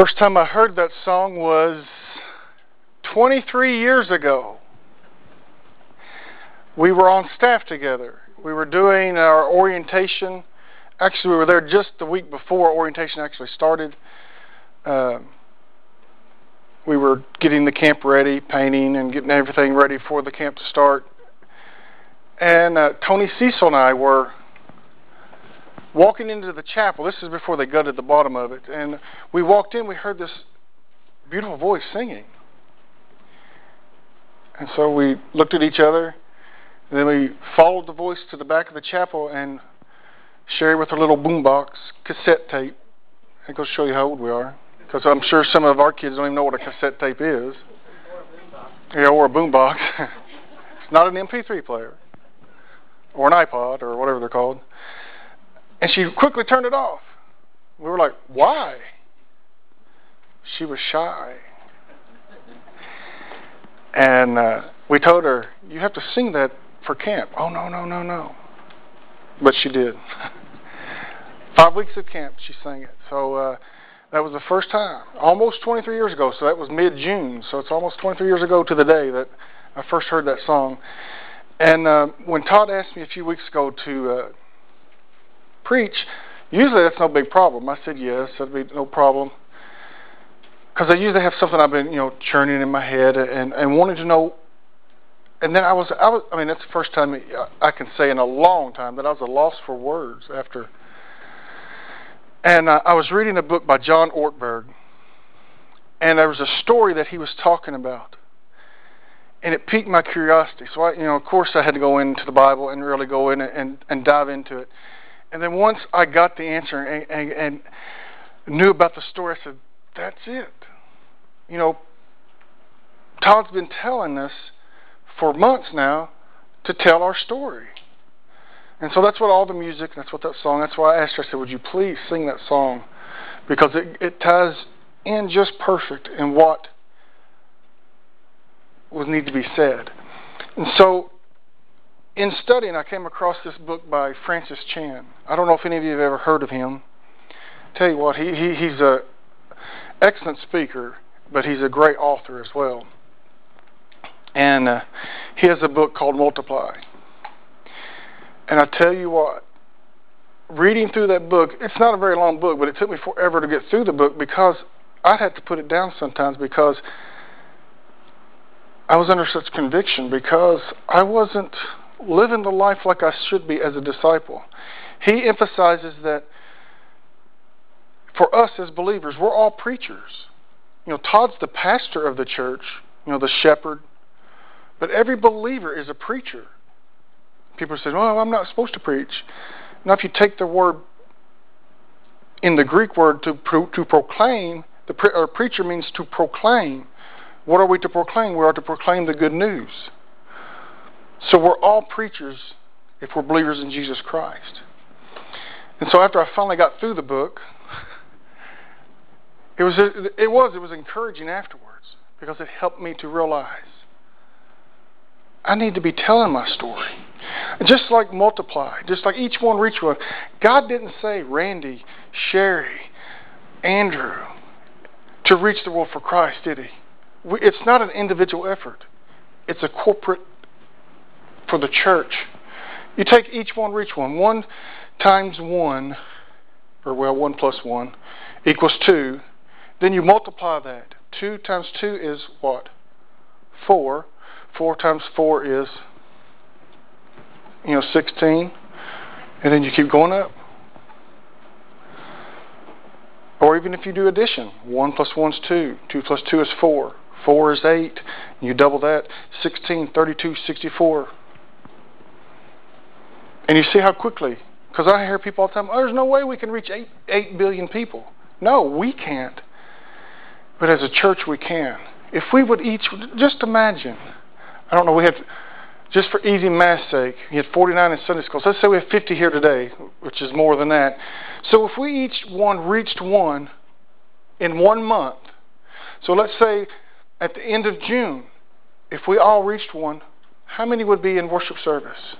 First time I heard that song was 23 years ago. We were on staff together. We were doing our orientation. Actually, we were there just the week before orientation actually started. Uh, we were getting the camp ready, painting, and getting everything ready for the camp to start. And uh, Tony Cecil and I were walking into the chapel. This is before they gutted the bottom of it. And we walked in, we heard this beautiful voice singing. And so we looked at each other, and then we followed the voice to the back of the chapel and shared with her little boombox cassette tape. And go show you how old we are. Because I'm sure some of our kids don't even know what a cassette tape is. Yeah, or a boombox. it's not an MP3 player. Or an iPod, or whatever they're called. And she quickly turned it off. We were like, why? She was shy. And uh, we told her, you have to sing that for camp. Oh, no, no, no, no. But she did. Five weeks of camp, she sang it. So uh, that was the first time, almost 23 years ago. So that was mid June. So it's almost 23 years ago to the day that I first heard that song. And uh, when Todd asked me a few weeks ago to uh, preach, usually that's no big problem. I said yes, that'd be no problem. Because I usually have something I've been, you know, churning in my head and, and wanting to know. And then I was, I was, I mean, that's the first time I can say in a long time that I was a loss for words after. And uh, I was reading a book by John Ortberg, and there was a story that he was talking about and it piqued my curiosity. So I, you know, of course, I had to go into the Bible and really go in and and dive into it. And then once I got the answer and, and, and knew about the story, I said, "That's it." You know, Todd's been telling us for months now to tell our story. And so that's what all the music, that's what that song, that's why I asked her, I said, Would you please sing that song? Because it, it ties in just perfect in what would need to be said. And so, in studying, I came across this book by Francis Chan. I don't know if any of you have ever heard of him. Tell you what, he, he he's a excellent speaker, but he's a great author as well. And uh, he has a book called Multiply. And I tell you what, reading through that book, it's not a very long book, but it took me forever to get through the book because I'd have to put it down sometimes because I was under such conviction because I wasn't living the life like I should be as a disciple. He emphasizes that for us as believers, we're all preachers. You know, Todd's the pastor of the church, you know, the shepherd, but every believer is a preacher. People say, "Well, I'm not supposed to preach." Now, if you take the word in the Greek word to pro- to proclaim, the pre- preacher means to proclaim. What are we to proclaim? We are to proclaim the good news. So we're all preachers if we're believers in Jesus Christ. And so after I finally got through the book, it was it was it was encouraging afterwards because it helped me to realize I need to be telling my story. Just like multiply, just like each one reach one. God didn't say Randy, Sherry, Andrew to reach the world for Christ, did he? it's not an individual effort, it's a corporate for the church. You take each one, reach one. One times one, or well, one plus one, equals two. Then you multiply that. Two times two is what? Four. Four times four is, you know, 16. And then you keep going up. Or even if you do addition, 1 plus 1 is 2, 2 plus 2 is 4. 4 is 8. You double that, 16, 32, 64. And you see how quickly, because I hear people all the time, oh, there's no way we can reach 8, 8 billion people. No, we can't. But as a church, we can. If we would each, just imagine, I don't know, we had, just for easy math sake, you had 49 in Sunday school. So let's say we have 50 here today, which is more than that. So if we each one reached one in one month, so let's say at the end of June, if we all reached one, how many would be in worship service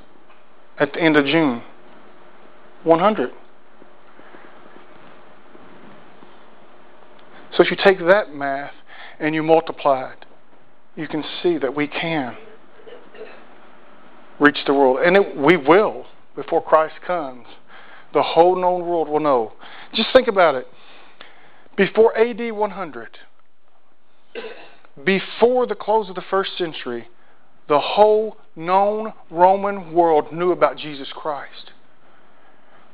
at the end of June? 100. So if you take that math and you multiply it, you can see that we can reach the world. And it, we will before Christ comes. The whole known world will know. Just think about it. Before AD 100, before the close of the first century, the whole known Roman world knew about Jesus Christ.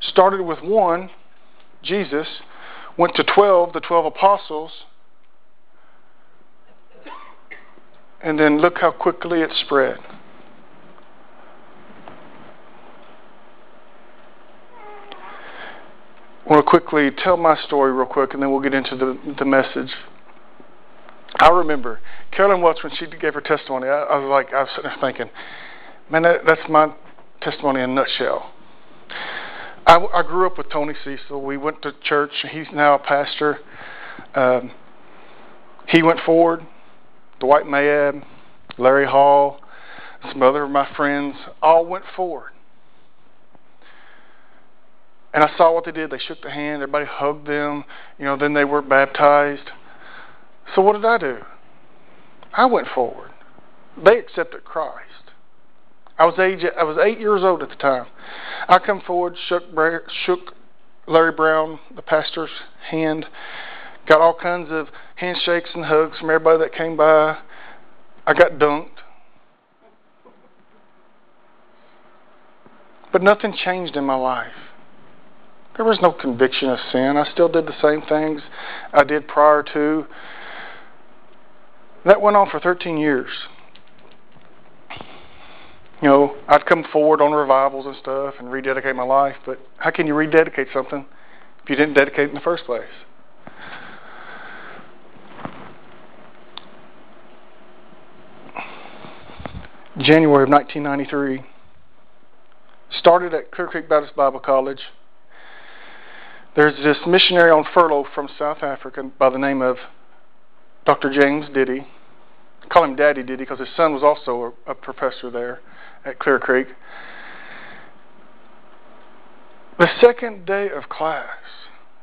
Started with one, Jesus, went to 12, the 12 apostles, and then look how quickly it spread. I want to quickly tell my story real quick, and then we'll get into the, the message. I remember Carolyn Welch when she gave her testimony. I, I was like, I was sitting there thinking, man, that, that's my testimony in a nutshell. I, I grew up with Tony Cecil. We went to church. He's now a pastor. Um, he went forward. Dwight Mayab, Larry Hall, some other of my friends all went forward. And I saw what they did. They shook the hand. Everybody hugged them. You know, then they were baptized. So what did I do? I went forward. They accepted Christ. I was age I was eight years old at the time. I come forward, shook shook Larry Brown, the pastor's hand, got all kinds of handshakes and hugs from everybody that came by. I got dunked. But nothing changed in my life. There was no conviction of sin. I still did the same things I did prior to. That went on for 13 years. You know, I'd come forward on revivals and stuff and rededicate my life, but how can you rededicate something if you didn't dedicate it in the first place? January of 1993. Started at Clear Creek Baptist Bible College. There's this missionary on furlough from South Africa by the name of Dr. James Diddy call him Daddy did he because his son was also a, a professor there at Clear Creek. The second day of class,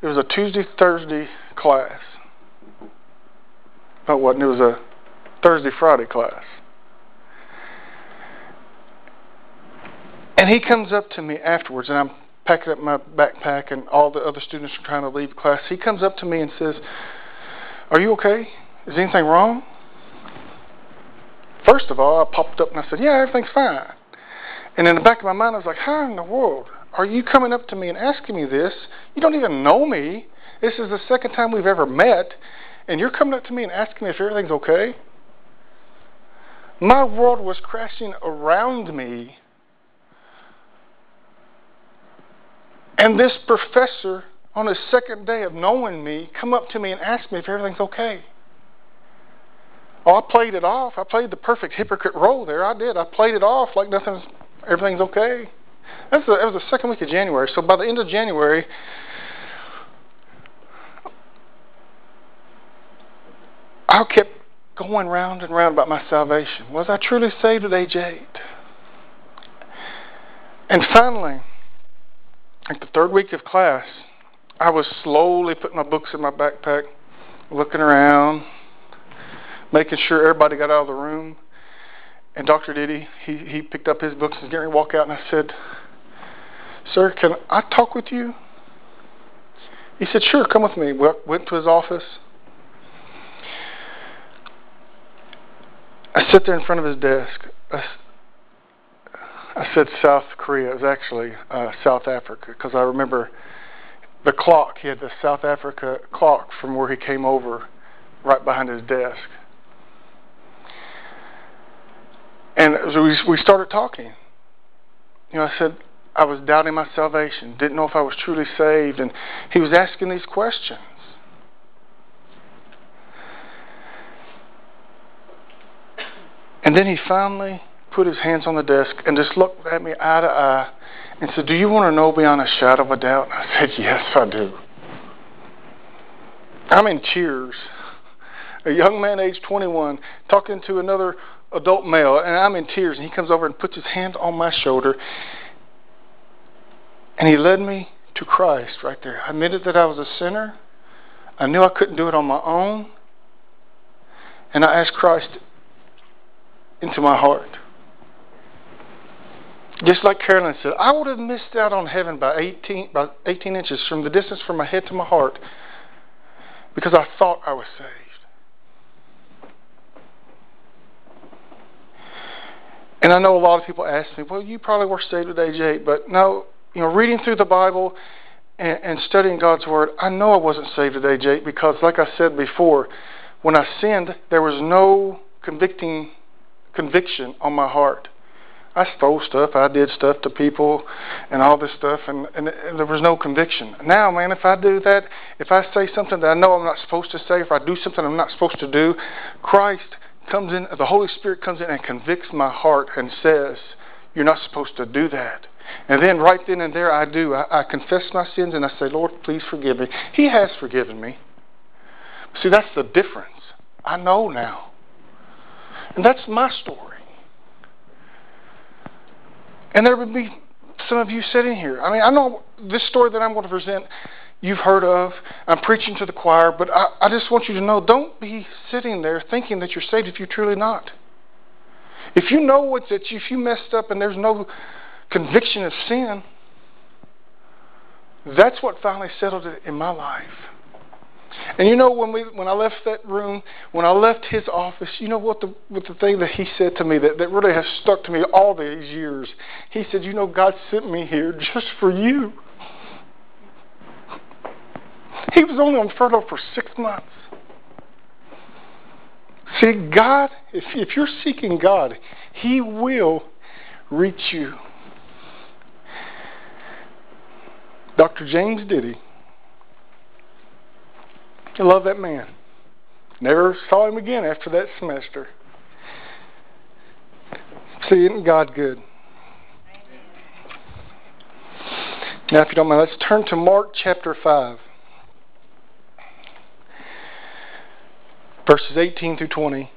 it was a Tuesday Thursday class. No, what? It was a Thursday Friday class. And he comes up to me afterwards, and I'm packing up my backpack, and all the other students are trying to leave class. He comes up to me and says, Are you okay? Is anything wrong? First of all, I popped up and I said, Yeah, everything's fine. And in the back of my mind, I was like, How in the world are you coming up to me and asking me this? You don't even know me. This is the second time we've ever met, and you're coming up to me and asking me if everything's okay? My world was crashing around me. And this professor, on his second day of knowing me, come up to me and ask me if everything's okay. Oh, I played it off. I played the perfect hypocrite role there. I did. I played it off like nothing's, everything's okay. That's the, that was the second week of January. So by the end of January, I kept going round and round about my salvation. Was I truly saved at age eight? And finally, like the third week of class, I was slowly putting my books in my backpack, looking around, making sure everybody got out of the room. And Dr. Diddy, he, he picked up his books and getting to walk out, and I said, Sir, can I talk with you? He said, Sure, come with me. Went, to his office. I sat there in front of his desk. I, I said South Korea. It was actually uh, South Africa because I remember the clock. He had the South Africa clock from where he came over right behind his desk. And we, we started talking. You know, I said, I was doubting my salvation, didn't know if I was truly saved, and he was asking these questions. And then he finally put his hands on the desk and just looked at me eye to eye and said, Do you want to know beyond a shadow of a doubt? And I said, Yes, I do. I'm in tears. A young man, age 21, talking to another adult male, and I'm in tears, and he comes over and puts his hand on my shoulder, and he led me to Christ right there. I admitted that I was a sinner. I knew I couldn't do it on my own. And I asked Christ into my heart. Just like Carolyn said, I would have missed out on heaven by 18, by 18 inches from the distance from my head to my heart because I thought I was saved. And I know a lot of people ask me, well, you probably were saved at age 8, but no, you know, reading through the Bible and, and studying God's Word, I know I wasn't saved at age 8 because, like I said before, when I sinned, there was no convicting conviction on my heart. I stole stuff, I did stuff to people, and all this stuff, and, and, and there was no conviction. Now, man, if I do that, if I say something that I know I'm not supposed to say, if I do something I'm not supposed to do, Christ comes in, the Holy Spirit comes in and convicts my heart and says, You're not supposed to do that. And then right then and there I do. I, I confess my sins and I say, Lord, please forgive me. He has forgiven me. See, that's the difference. I know now. And that's my story. And there would be some of you sitting here. I mean, I know this story that I'm going to present, you've heard of. I'm preaching to the choir, but I, I just want you to know don't be sitting there thinking that you're saved if you're truly not. If you know what's that if you messed up and there's no conviction of sin, that's what finally settled it in my life. And you know when we when I left that room, when I left his office, you know what the what the thing that he said to me that, that really has stuck to me all these years. He said, You know, God sent me here just for you. He was only on furlough for six months. See, God, if, if you're seeking God, He will reach you. Dr. James Diddy I love that man. Never saw him again after that semester. See, isn't God good? Now, if you don't mind, let's turn to Mark chapter 5, verses 18 through 20.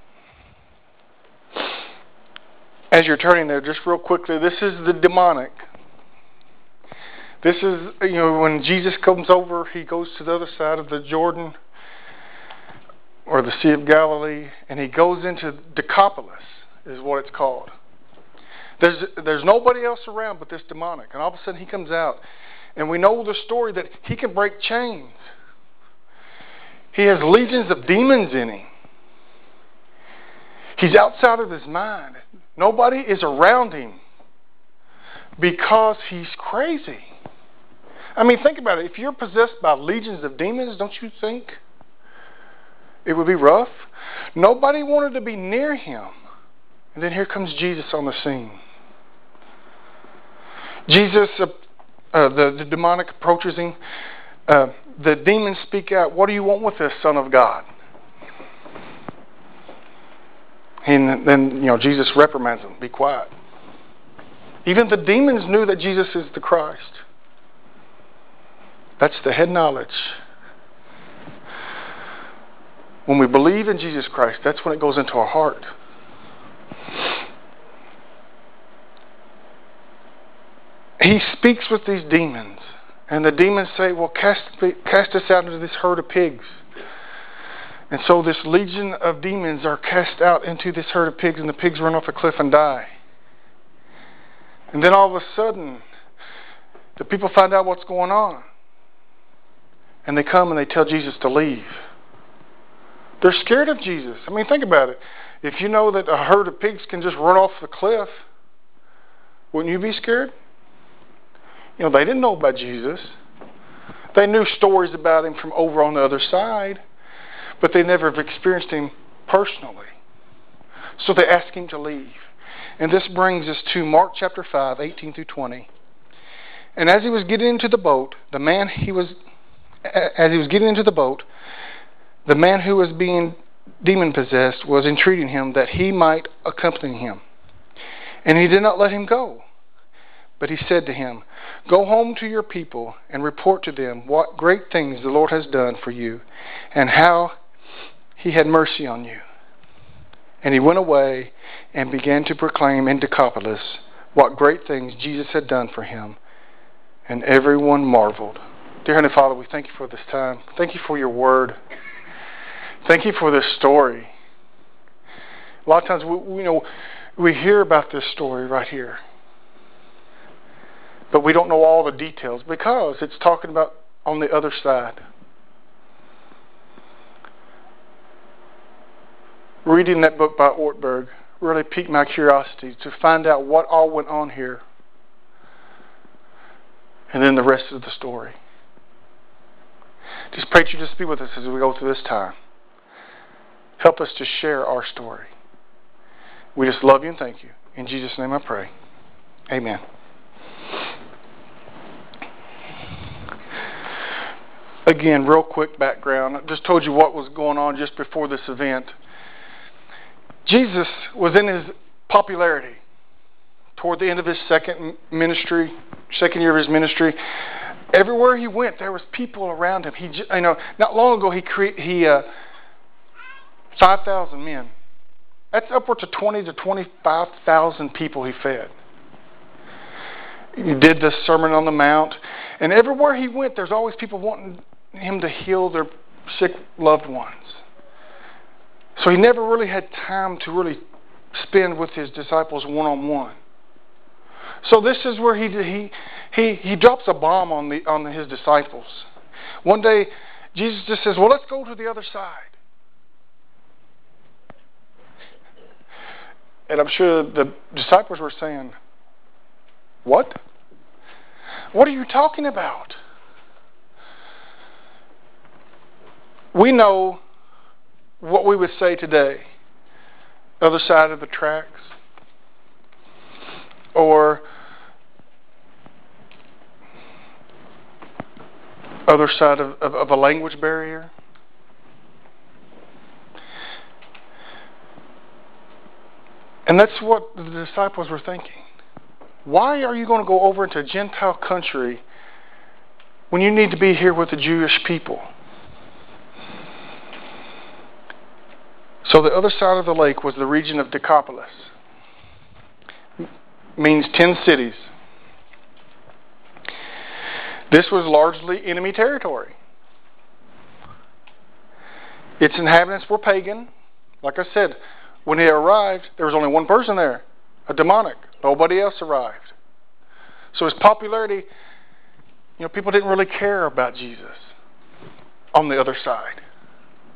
As you're turning there, just real quickly, this is the demonic. This is, you know, when Jesus comes over, he goes to the other side of the Jordan or the Sea of Galilee, and he goes into Decapolis, is what it's called. There's, there's nobody else around but this demonic. And all of a sudden he comes out. And we know the story that he can break chains. He has legions of demons in him. He's outside of his mind. Nobody is around him because he's crazy. I mean, think about it. If you're possessed by legions of demons, don't you think it would be rough. Nobody wanted to be near him. And then here comes Jesus on the scene. Jesus, uh, uh, the, the demonic approaches him. Uh, the demons speak out, What do you want with this, Son of God? And then, you know, Jesus reprimands them, Be quiet. Even the demons knew that Jesus is the Christ. That's the head knowledge. When we believe in Jesus Christ, that's when it goes into our heart. He speaks with these demons, and the demons say, Well, cast, cast us out into this herd of pigs. And so this legion of demons are cast out into this herd of pigs, and the pigs run off a cliff and die. And then all of a sudden, the people find out what's going on. And they come and they tell Jesus to leave. They're scared of Jesus. I mean, think about it. If you know that a herd of pigs can just run off the cliff, wouldn't you be scared? You know, they didn't know about Jesus. They knew stories about him from over on the other side, but they never have experienced him personally. So they ask him to leave. And this brings us to Mark chapter 5, 18 through 20. And as he was getting into the boat, the man he was as he was getting into the boat, the man who was being demon possessed was entreating him that he might accompany him. And he did not let him go. But he said to him, Go home to your people and report to them what great things the Lord has done for you and how he had mercy on you. And he went away and began to proclaim in Decapolis what great things Jesus had done for him. And everyone marveled. Dear Heavenly Father, we thank you for this time. Thank you for your word. Thank you for this story. A lot of times, we, you know, we hear about this story right here, but we don't know all the details because it's talking about on the other side. Reading that book by Ortberg really piqued my curiosity to find out what all went on here and then the rest of the story. Just pray that you just be with us as we go through this time. Help us to share our story. We just love you and thank you. In Jesus' name I pray. Amen. Again, real quick background. I just told you what was going on just before this event. Jesus was in his popularity toward the end of his second ministry, second year of his ministry. Everywhere he went, there was people around him. He, you know, not long ago he cre- he uh, five thousand men. That's upwards of twenty to twenty-five thousand people he fed. He did the Sermon on the Mount, and everywhere he went, there's always people wanting him to heal their sick loved ones. So he never really had time to really spend with his disciples one on one. So this is where he he he he drops a bomb on the on his disciples. One day, Jesus just says, "Well, let's go to the other side." And I'm sure the disciples were saying, "What? What are you talking about?" We know what we would say today, other side of the tracks, or other side of, of, of a language barrier. And that's what the disciples were thinking. Why are you going to go over into a Gentile country when you need to be here with the Jewish people? So the other side of the lake was the region of Decapolis. Means ten cities. This was largely enemy territory. Its inhabitants were pagan. Like I said, when he arrived, there was only one person there, a demonic. Nobody else arrived. So his popularity, you know, people didn't really care about Jesus on the other side.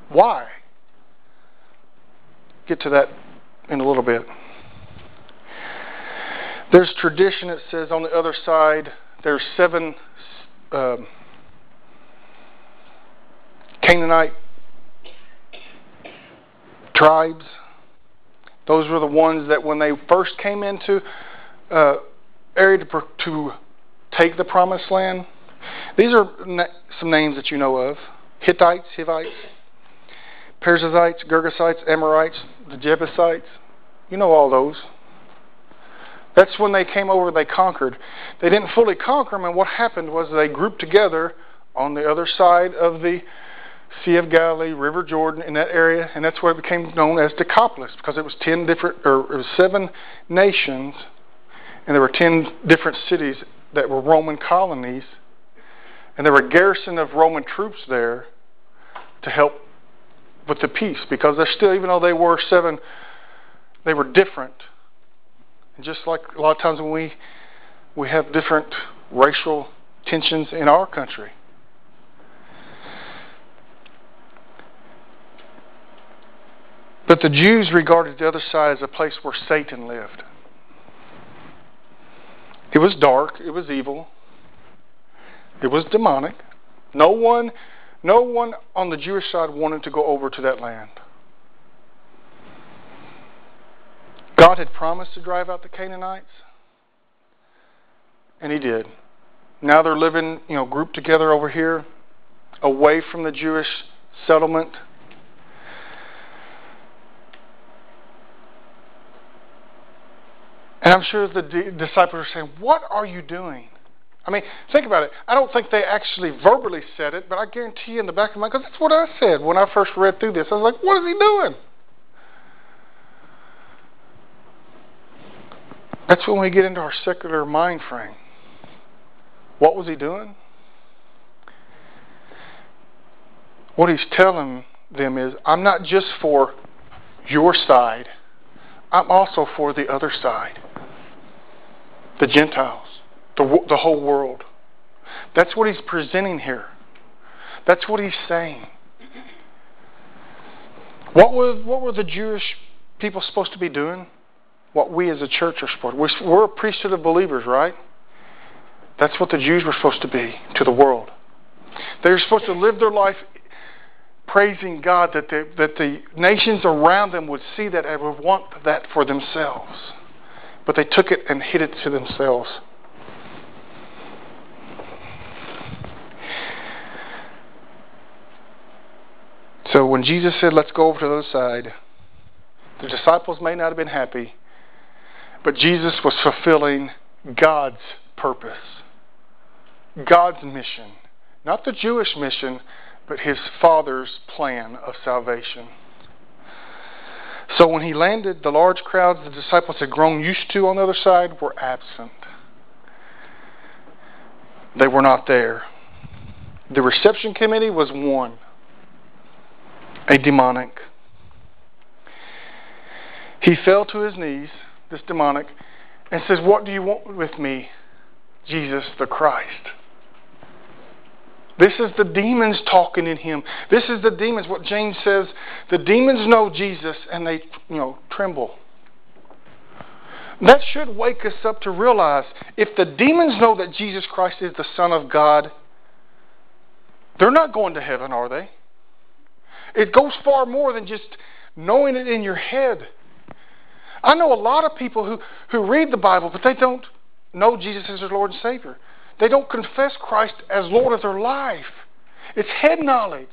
Why? Get to that in a little bit. There's tradition that says on the other side there's seven um, Canaanite tribes. Those were the ones that when they first came into uh, area to, to take the promised land. These are na- some names that you know of: Hittites, Hivites, Perizzites, Girgashites, Amorites, the Jebusites. You know all those. That's when they came over, they conquered. They didn't fully conquer them, and what happened was they grouped together on the other side of the Sea of Galilee, River Jordan, in that area, and that's where it became known as Decapolis, because it was ten different, or it was seven nations, and there were ten different cities that were Roman colonies, and there were a garrison of Roman troops there to help with the peace, because they're still, even though they were seven, they were different just like a lot of times when we we have different racial tensions in our country. But the Jews regarded the other side as a place where Satan lived. It was dark, it was evil, it was demonic. No one no one on the Jewish side wanted to go over to that land. God had promised to drive out the Canaanites, and He did. Now they're living, you know, grouped together over here, away from the Jewish settlement. And I'm sure the disciples are saying, What are you doing? I mean, think about it. I don't think they actually verbally said it, but I guarantee you in the back of my mind, because that's what I said when I first read through this. I was like, What is he doing? That's when we get into our secular mind frame. What was he doing? what he's telling them is, I'm not just for your side, I'm also for the other side the Gentiles, the, the whole world. That's what he's presenting here. That's what he's saying. What were, what were the Jewish people supposed to be doing? What we as a church are supposed to We're a priesthood of believers, right? That's what the Jews were supposed to be to the world. They were supposed to live their life praising God that the, that the nations around them would see that and would want that for themselves. But they took it and hid it to themselves. So when Jesus said, Let's go over to the other side, the disciples may not have been happy, but Jesus was fulfilling God's purpose, God's mission. Not the Jewish mission, but his Father's plan of salvation. So when he landed, the large crowds the disciples had grown used to on the other side were absent. They were not there. The reception committee was one a demonic. He fell to his knees, this demonic, and says, What do you want with me, Jesus the Christ? This is the demons talking in him. This is the demons. What James says, the demons know Jesus and they, you know, tremble. That should wake us up to realize if the demons know that Jesus Christ is the Son of God, they're not going to heaven, are they? It goes far more than just knowing it in your head. I know a lot of people who, who read the Bible, but they don't know Jesus as their Lord and Savior. They don't confess Christ as Lord of their life. It's head knowledge.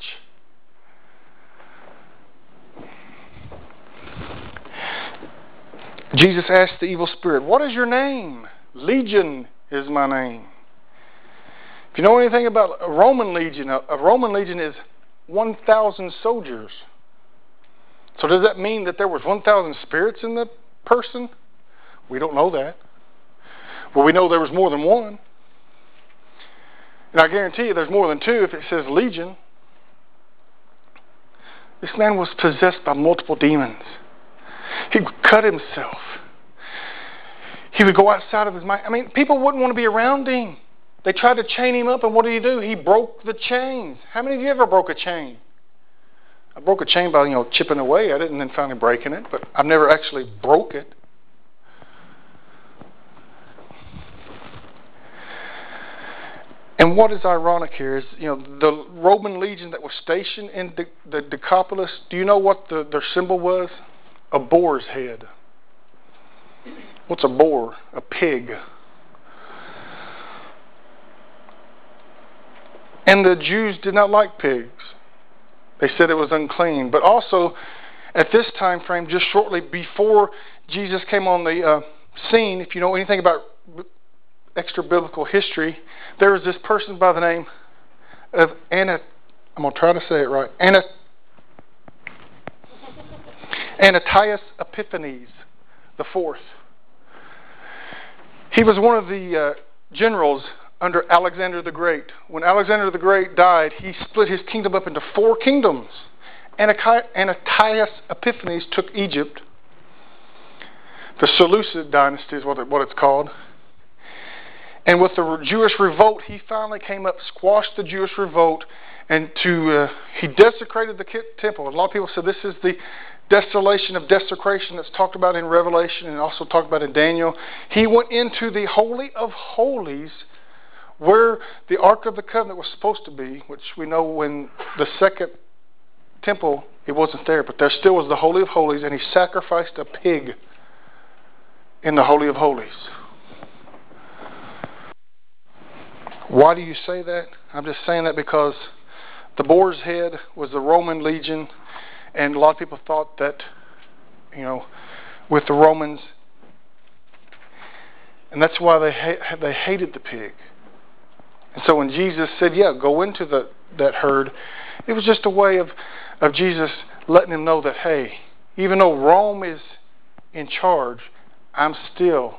Jesus asked the evil spirit, What is your name? Legion is my name. If you know anything about a Roman legion, a Roman legion is 1,000 soldiers. So does that mean that there was 1,000 spirits in the person? We don't know that. But we know there was more than one. And I guarantee you there's more than two if it says legion. This man was possessed by multiple demons. He would cut himself. He would go outside of his mind. I mean, people wouldn't want to be around him. They tried to chain him up, and what did he do? He broke the chains. How many of you ever broke a chain? I broke a chain by you know chipping away at it and then finally breaking it, but I've never actually broke it. And what is ironic here is, you know, the Roman legion that was stationed in the, the Decapolis. Do you know what the, their symbol was? A boar's head. What's a boar? A pig. And the Jews did not like pigs. They said it was unclean. But also, at this time frame, just shortly before Jesus came on the uh, scene, if you know anything about extra biblical history, there was this person by the name of Anna. I'm going to try to say it right. Anna, Antiochus Epiphanes the fourth. He was one of the uh, generals under Alexander the Great. When Alexander the Great died, he split his kingdom up into four kingdoms. Antiochus Epiphanes took Egypt. The Seleucid dynasty is what, it's called. And with the Jewish revolt, he finally came up, squashed the Jewish revolt, and to uh, he desecrated the temple. A lot of people said this is the desolation of desecration that's talked about in Revelation and also talked about in Daniel. He went into the holy of holies where the Ark of the Covenant was supposed to be, which we know when the second temple, it wasn't there, but there still was the Holy of Holies, and he sacrificed a pig in the Holy of Holies. Why do you say that? I'm just saying that because the boar's head was the Roman legion, and a lot of people thought that, you know, with the Romans, and that's why they ha- they hated the pig. And so when Jesus said, "Yeah, go into the that herd," it was just a way of of Jesus letting him know that, hey, even though Rome is in charge, I'm still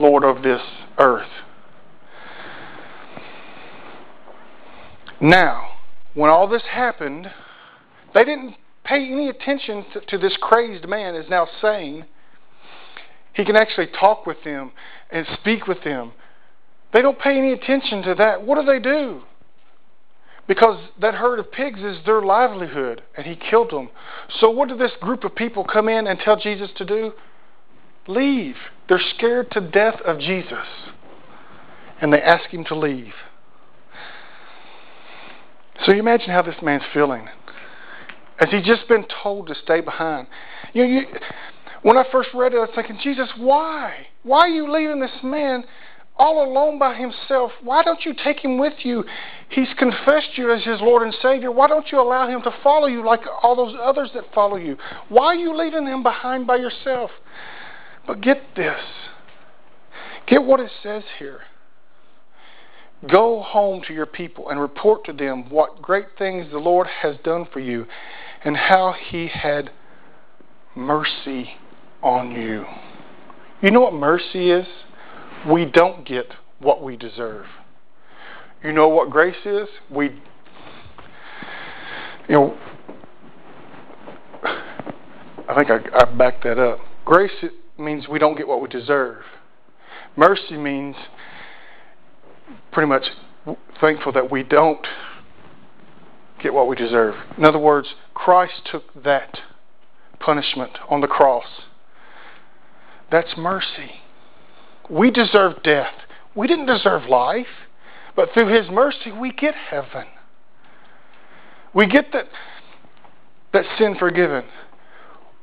Lord of this earth. Now, when all this happened, they didn't pay any attention to, to this crazed man is now saying. He can actually talk with them and speak with them. They don't pay any attention to that. What do they do? Because that herd of pigs is their livelihood, and he killed them. So, what did this group of people come in and tell Jesus to do? Leave. They're scared to death of Jesus. And they ask him to leave. So, you imagine how this man's feeling. Has he just been told to stay behind? You know, you, when I first read it, I was thinking, Jesus, why? Why are you leaving this man all alone by himself. Why don't you take him with you? He's confessed you as his Lord and Savior. Why don't you allow him to follow you like all those others that follow you? Why are you leaving him behind by yourself? But get this. Get what it says here. Go home to your people and report to them what great things the Lord has done for you and how he had mercy on you. You know what mercy is? We don't get what we deserve. You know what grace is? We, you know, I think I, I backed that up. Grace means we don't get what we deserve. Mercy means pretty much thankful that we don't get what we deserve. In other words, Christ took that punishment on the cross. That's mercy. We deserve death. We didn't deserve life. But through His mercy, we get heaven. We get that, that sin forgiven.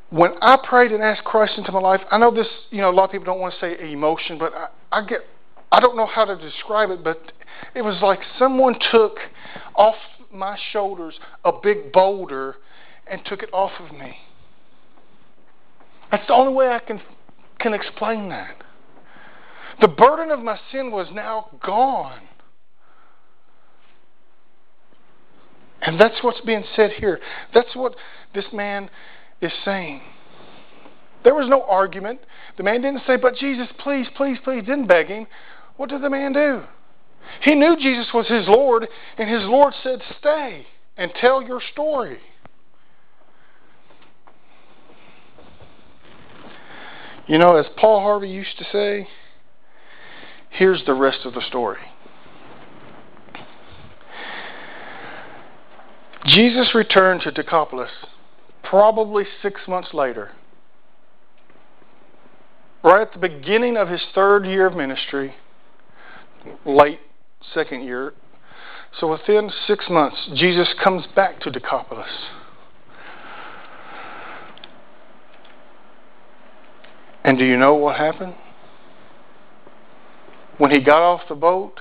When I prayed and asked Christ into my life, I know this, you know, a lot of people don't want to say emotion, but I, I get, I don't know how to describe it, but it was like someone took off my shoulders a big boulder and took it off of me. That's the only way I can can explain that. The burden of my sin was now gone. And that's what's being said here. That's what this man is saying. There was no argument. The man didn't say, But Jesus, please, please, please, didn't beg him. What did the man do? He knew Jesus was his Lord, and his Lord said, Stay and tell your story. You know, as Paul Harvey used to say, Here's the rest of the story. Jesus returned to Decapolis probably six months later, right at the beginning of his third year of ministry, late second year. So within six months, Jesus comes back to Decapolis. And do you know what happened? When he got off the boat,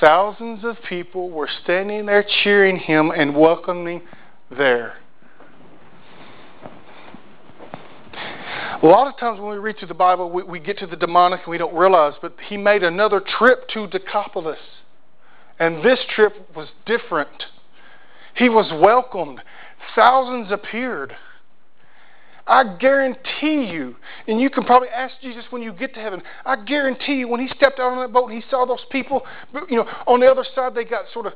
thousands of people were standing there cheering him and welcoming there. A lot of times when we read through the Bible, we, we get to the demonic and we don't realize, but he made another trip to Decapolis. And this trip was different. He was welcomed. Thousands appeared. I guarantee you, and you can probably ask Jesus when you get to heaven, I guarantee you when he stepped out on that boat and he saw those people, you know, on the other side they got sort of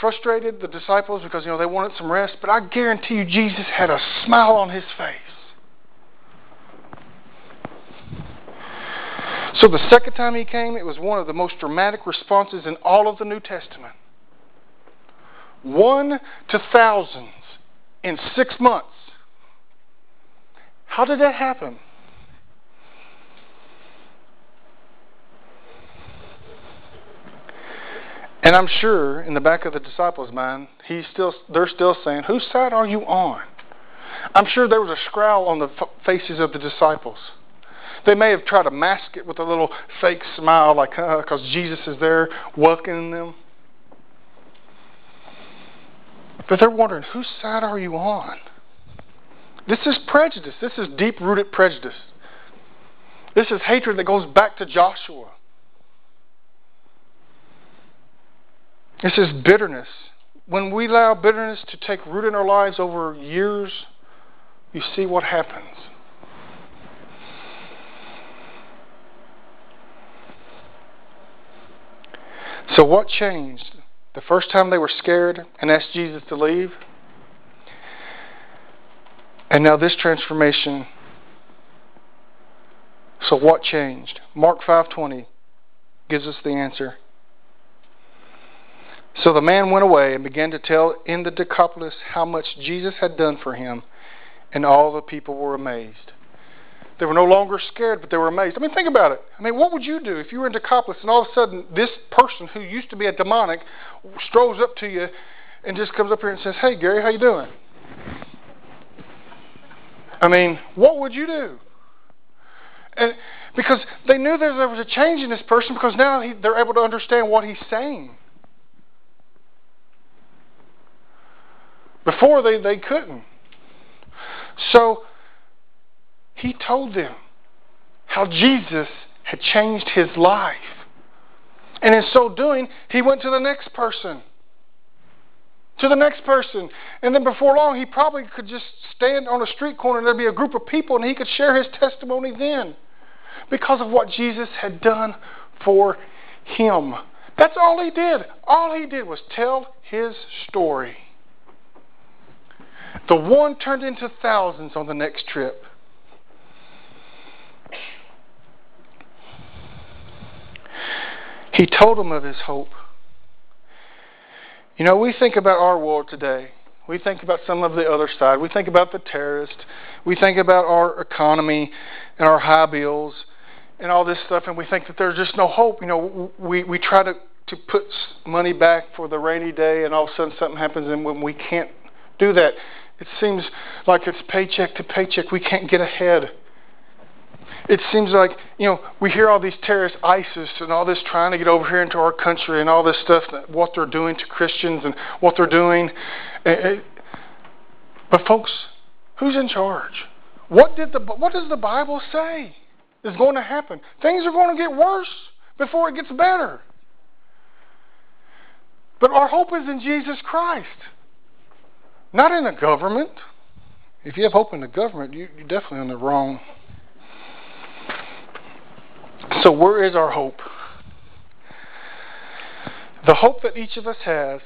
frustrated, the disciples, because, you know, they wanted some rest, but I guarantee you Jesus had a smile on his face. So the second time he came, it was one of the most dramatic responses in all of the New Testament. One to thousands in six months. How did that happen? And I'm sure in the back of the disciples' mind, he's still, they're still saying, Whose side are you on? I'm sure there was a scowl on the faces of the disciples. They may have tried to mask it with a little fake smile, like, because uh, Jesus is there welcoming them. But they're wondering, whose side are you on? This is prejudice. This is deep rooted prejudice. This is hatred that goes back to Joshua. This is bitterness. When we allow bitterness to take root in our lives over years, you see what happens. So, what changed? The first time they were scared and asked Jesus to leave. And now this transformation. So what changed? Mark 5:20 gives us the answer. So the man went away and began to tell in the Decapolis how much Jesus had done for him, and all the people were amazed. They were no longer scared, but they were amazed. I mean, think about it. I mean, what would you do if you were in Decapolis and all of a sudden this person who used to be a demonic strolls up to you and just comes up here and says, "Hey, Gary, how you doing?" I mean, what would you do? And because they knew that there was a change in this person because now he, they're able to understand what he's saying. Before they, they couldn't. So he told them how Jesus had changed his life. And in so doing, he went to the next person. To the next person. And then before long, he probably could just stand on a street corner and there'd be a group of people and he could share his testimony then because of what Jesus had done for him. That's all he did. All he did was tell his story. The one turned into thousands on the next trip. He told them of his hope. You know, we think about our world today. We think about some of the other side. We think about the terrorists. We think about our economy and our high bills and all this stuff, and we think that there's just no hope. You know, we, we try to, to put money back for the rainy day, and all of a sudden something happens, and when we can't do that, it seems like it's paycheck to paycheck. We can't get ahead. It seems like, you know, we hear all these terrorists, ISIS, and all this trying to get over here into our country and all this stuff, what they're doing to Christians and what they're doing. Eh, eh, but, folks, who's in charge? What, did the, what does the Bible say is going to happen? Things are going to get worse before it gets better. But our hope is in Jesus Christ. Not in the government. If you have hope in the government, you, you're definitely on the wrong. So, where is our hope? The hope that each of us has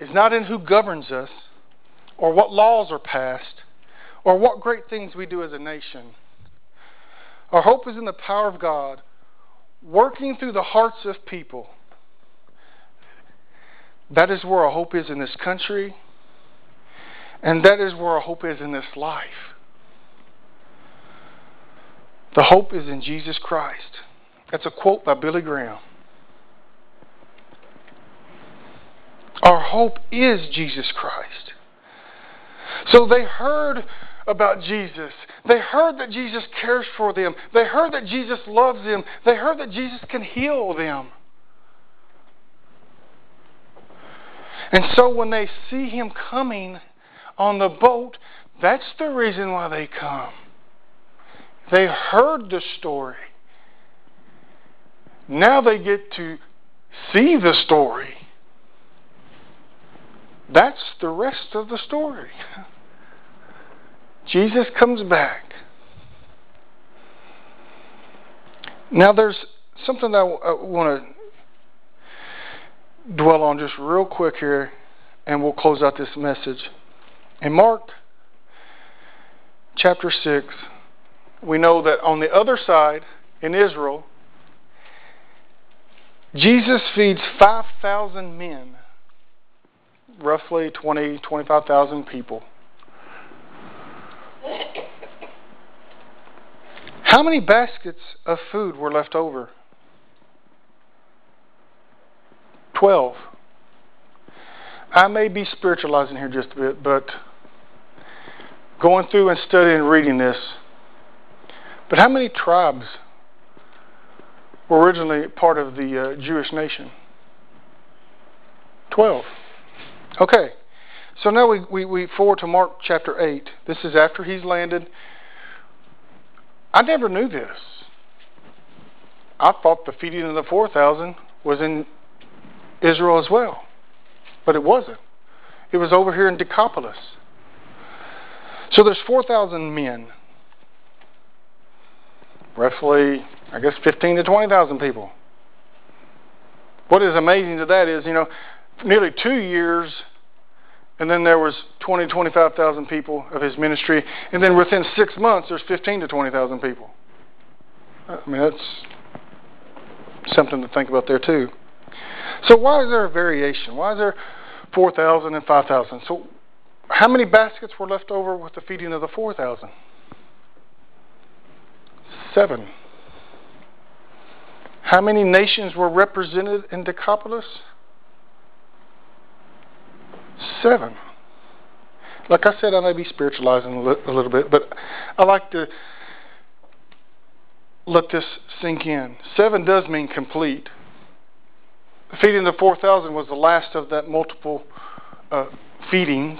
is not in who governs us, or what laws are passed, or what great things we do as a nation. Our hope is in the power of God working through the hearts of people. That is where our hope is in this country and that is where our hope is in this life. The hope is in Jesus Christ. That's a quote by Billy Graham. Our hope is Jesus Christ. So they heard about Jesus. They heard that Jesus cares for them. They heard that Jesus loves them. They heard that Jesus can heal them. And so when they see him coming, on the boat, that's the reason why they come. They heard the story. Now they get to see the story. That's the rest of the story. Jesus comes back. Now, there's something that I want to dwell on just real quick here, and we'll close out this message. In Mark chapter 6, we know that on the other side, in Israel, Jesus feeds 5,000 men, roughly 20, 25,000 people. How many baskets of food were left over? Twelve. I may be spiritualizing here just a bit, but going through and studying and reading this. But how many tribes were originally part of the uh, Jewish nation? Twelve. Okay. So now we, we, we forward to Mark chapter 8. This is after he's landed. I never knew this. I thought the feeding of the 4,000 was in Israel as well. But it wasn't. It was over here in Decapolis. So there's 4,000 men. Roughly, I guess, 15 to 20,000 people. What is amazing to that is, you know, nearly two years, and then there was 20 to 25,000 people of his ministry, and then within six months, there's 15 to 20,000 people. I mean, that's something to think about there too. So why is there a variation? Why is there 4,000 and 5,000? So how many baskets were left over with the feeding of the 4,000? Seven. How many nations were represented in Decapolis? Seven. Like I said, I may be spiritualizing a little bit, but I like to let this sink in. Seven does mean complete. Feeding the 4,000 was the last of that multiple uh, feedings.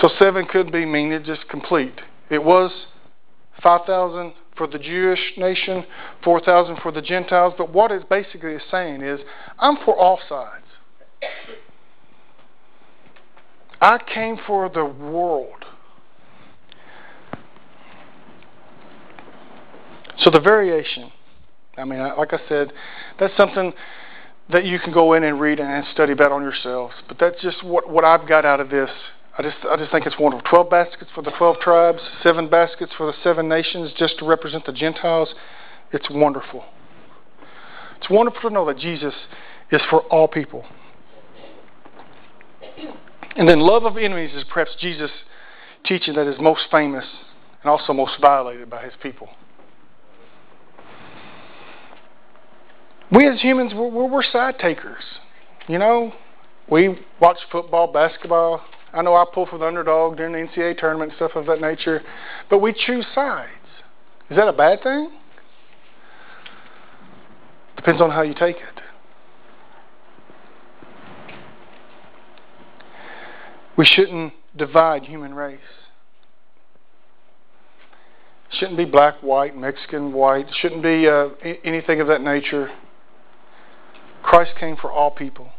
So seven could be meaning just complete. It was 5,000 for the Jewish nation, 4,000 for the Gentiles. But what it basically is saying is, I'm for all sides. I came for the world. So the variation, I mean, like I said, that's something that you can go in and read and study about on yourselves. But that's just what, what I've got out of this. I just I just think it's wonderful. Twelve baskets for the twelve tribes, seven baskets for the seven nations, just to represent the Gentiles. It's wonderful. It's wonderful to know that Jesus is for all people. And then love of enemies is perhaps Jesus' teaching that is most famous and also most violated by his people. We as humans, we're, we're side takers. You know, we watch football, basketball. I know I pull for the underdog during the NCAA tournament, stuff of that nature, but we choose sides. Is that a bad thing? Depends on how you take it. We shouldn't divide human race. Shouldn't be black, white, Mexican, white. Shouldn't be uh, anything of that nature. Christ came for all people.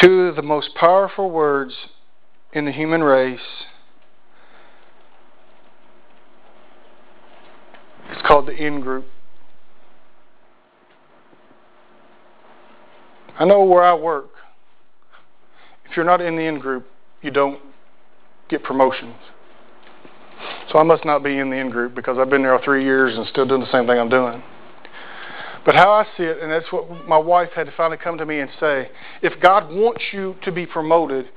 Two of the most powerful words in the human race. It's called the in group. I know where I work. If you're not in the in group, you don't get promotions. So I must not be in the in group because I've been there three years and still doing the same thing I'm doing. But how I see it, and that's what my wife had to finally come to me and say if God wants you to be promoted,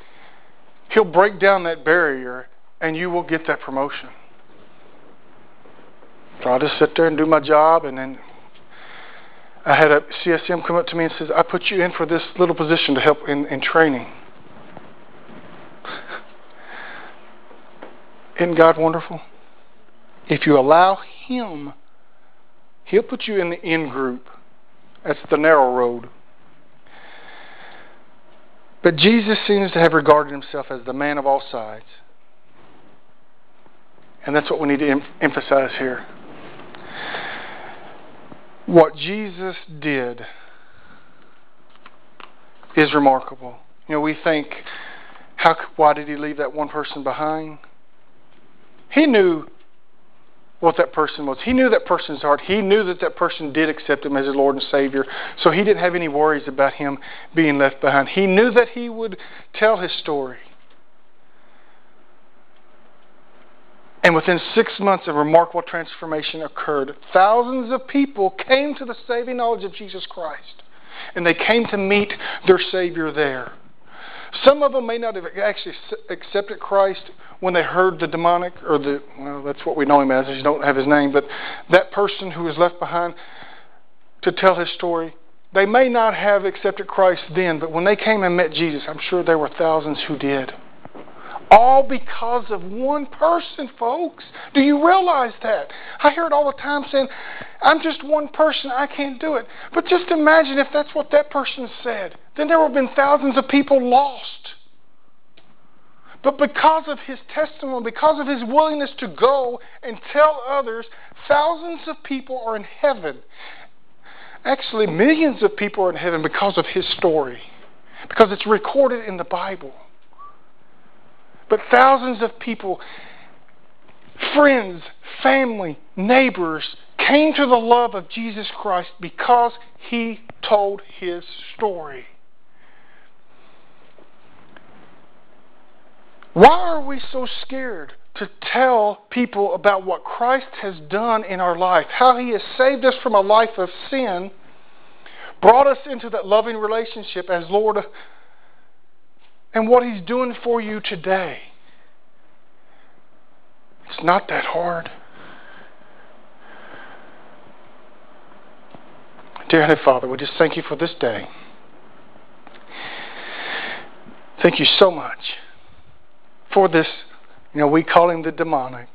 He'll break down that barrier and you will get that promotion. So I'll just sit there and do my job and then I had a CSM come up to me and says, I put you in for this little position to help in, in training. Isn't God wonderful? If you allow Him, He'll put you in the in group. That's the narrow road. But Jesus seems to have regarded himself as the man of all sides. And that's what we need to em- emphasize here what Jesus did is remarkable. You know, we think, how, why did he leave that one person behind? He knew what that person was. He knew that person's heart. He knew that that person did accept him as his Lord and Savior. So he didn't have any worries about him being left behind. He knew that he would tell his story. And within six months, a remarkable transformation occurred. Thousands of people came to the saving knowledge of Jesus Christ. And they came to meet their Savior there. Some of them may not have actually accepted Christ when they heard the demonic, or the, well, that's what we know him as, you don't have his name, but that person who was left behind to tell his story, they may not have accepted Christ then, but when they came and met Jesus, I'm sure there were thousands who did. All because of one person, folks. Do you realize that? I hear it all the time saying, I'm just one person, I can't do it. But just imagine if that's what that person said. Then there would have been thousands of people lost. But because of his testimony, because of his willingness to go and tell others, thousands of people are in heaven. Actually, millions of people are in heaven because of his story, because it's recorded in the Bible. But thousands of people friends, family, neighbors came to the love of Jesus Christ because he told his story. Why are we so scared to tell people about what Christ has done in our life? How he has saved us from a life of sin, brought us into that loving relationship as Lord, and what he's doing for you today. It's not that hard. Dear Heavenly Father, we just thank you for this day. Thank you so much for this. You know, we call him the demonic.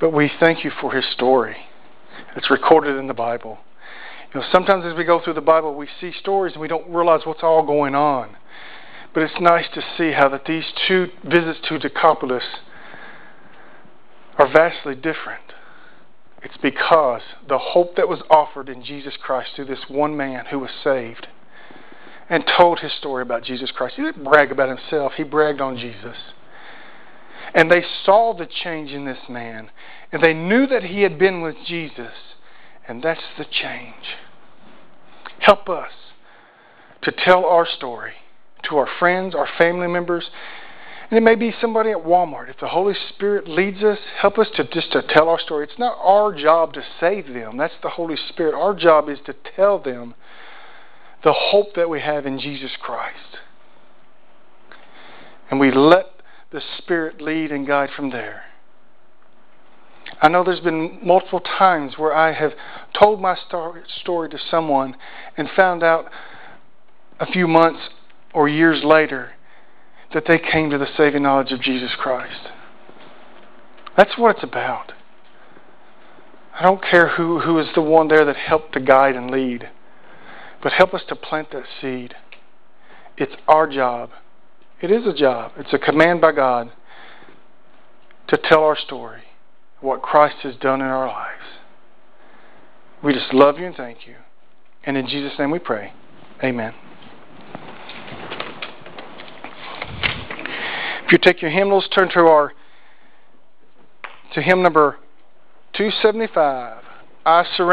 But we thank you for his story. It's recorded in the Bible. You know, sometimes as we go through the Bible, we see stories and we don't realize what's all going on. But it's nice to see how that these two visits to Decapolis are vastly different. It's because the hope that was offered in Jesus Christ through this one man who was saved and told his story about Jesus Christ. He didn't brag about himself, he bragged on Jesus. And they saw the change in this man, and they knew that he had been with Jesus, and that's the change. Help us to tell our story to our friends, our family members, and it may be somebody at Walmart. If the Holy Spirit leads us, help us to just to tell our story. It's not our job to save them. That's the Holy Spirit. Our job is to tell them the hope that we have in Jesus Christ. And we let the Spirit lead and guide from there. I know there's been multiple times where I have told my story to someone and found out a few months or years later that they came to the saving knowledge of Jesus Christ. That's what it's about. I don't care who, who is the one there that helped to guide and lead, but help us to plant that seed. It's our job. It is a job. It's a command by God to tell our story, what Christ has done in our lives. We just love you and thank you. And in Jesus' name we pray. Amen. If you take your hymnals, turn to our to hymn number 275. I surrender.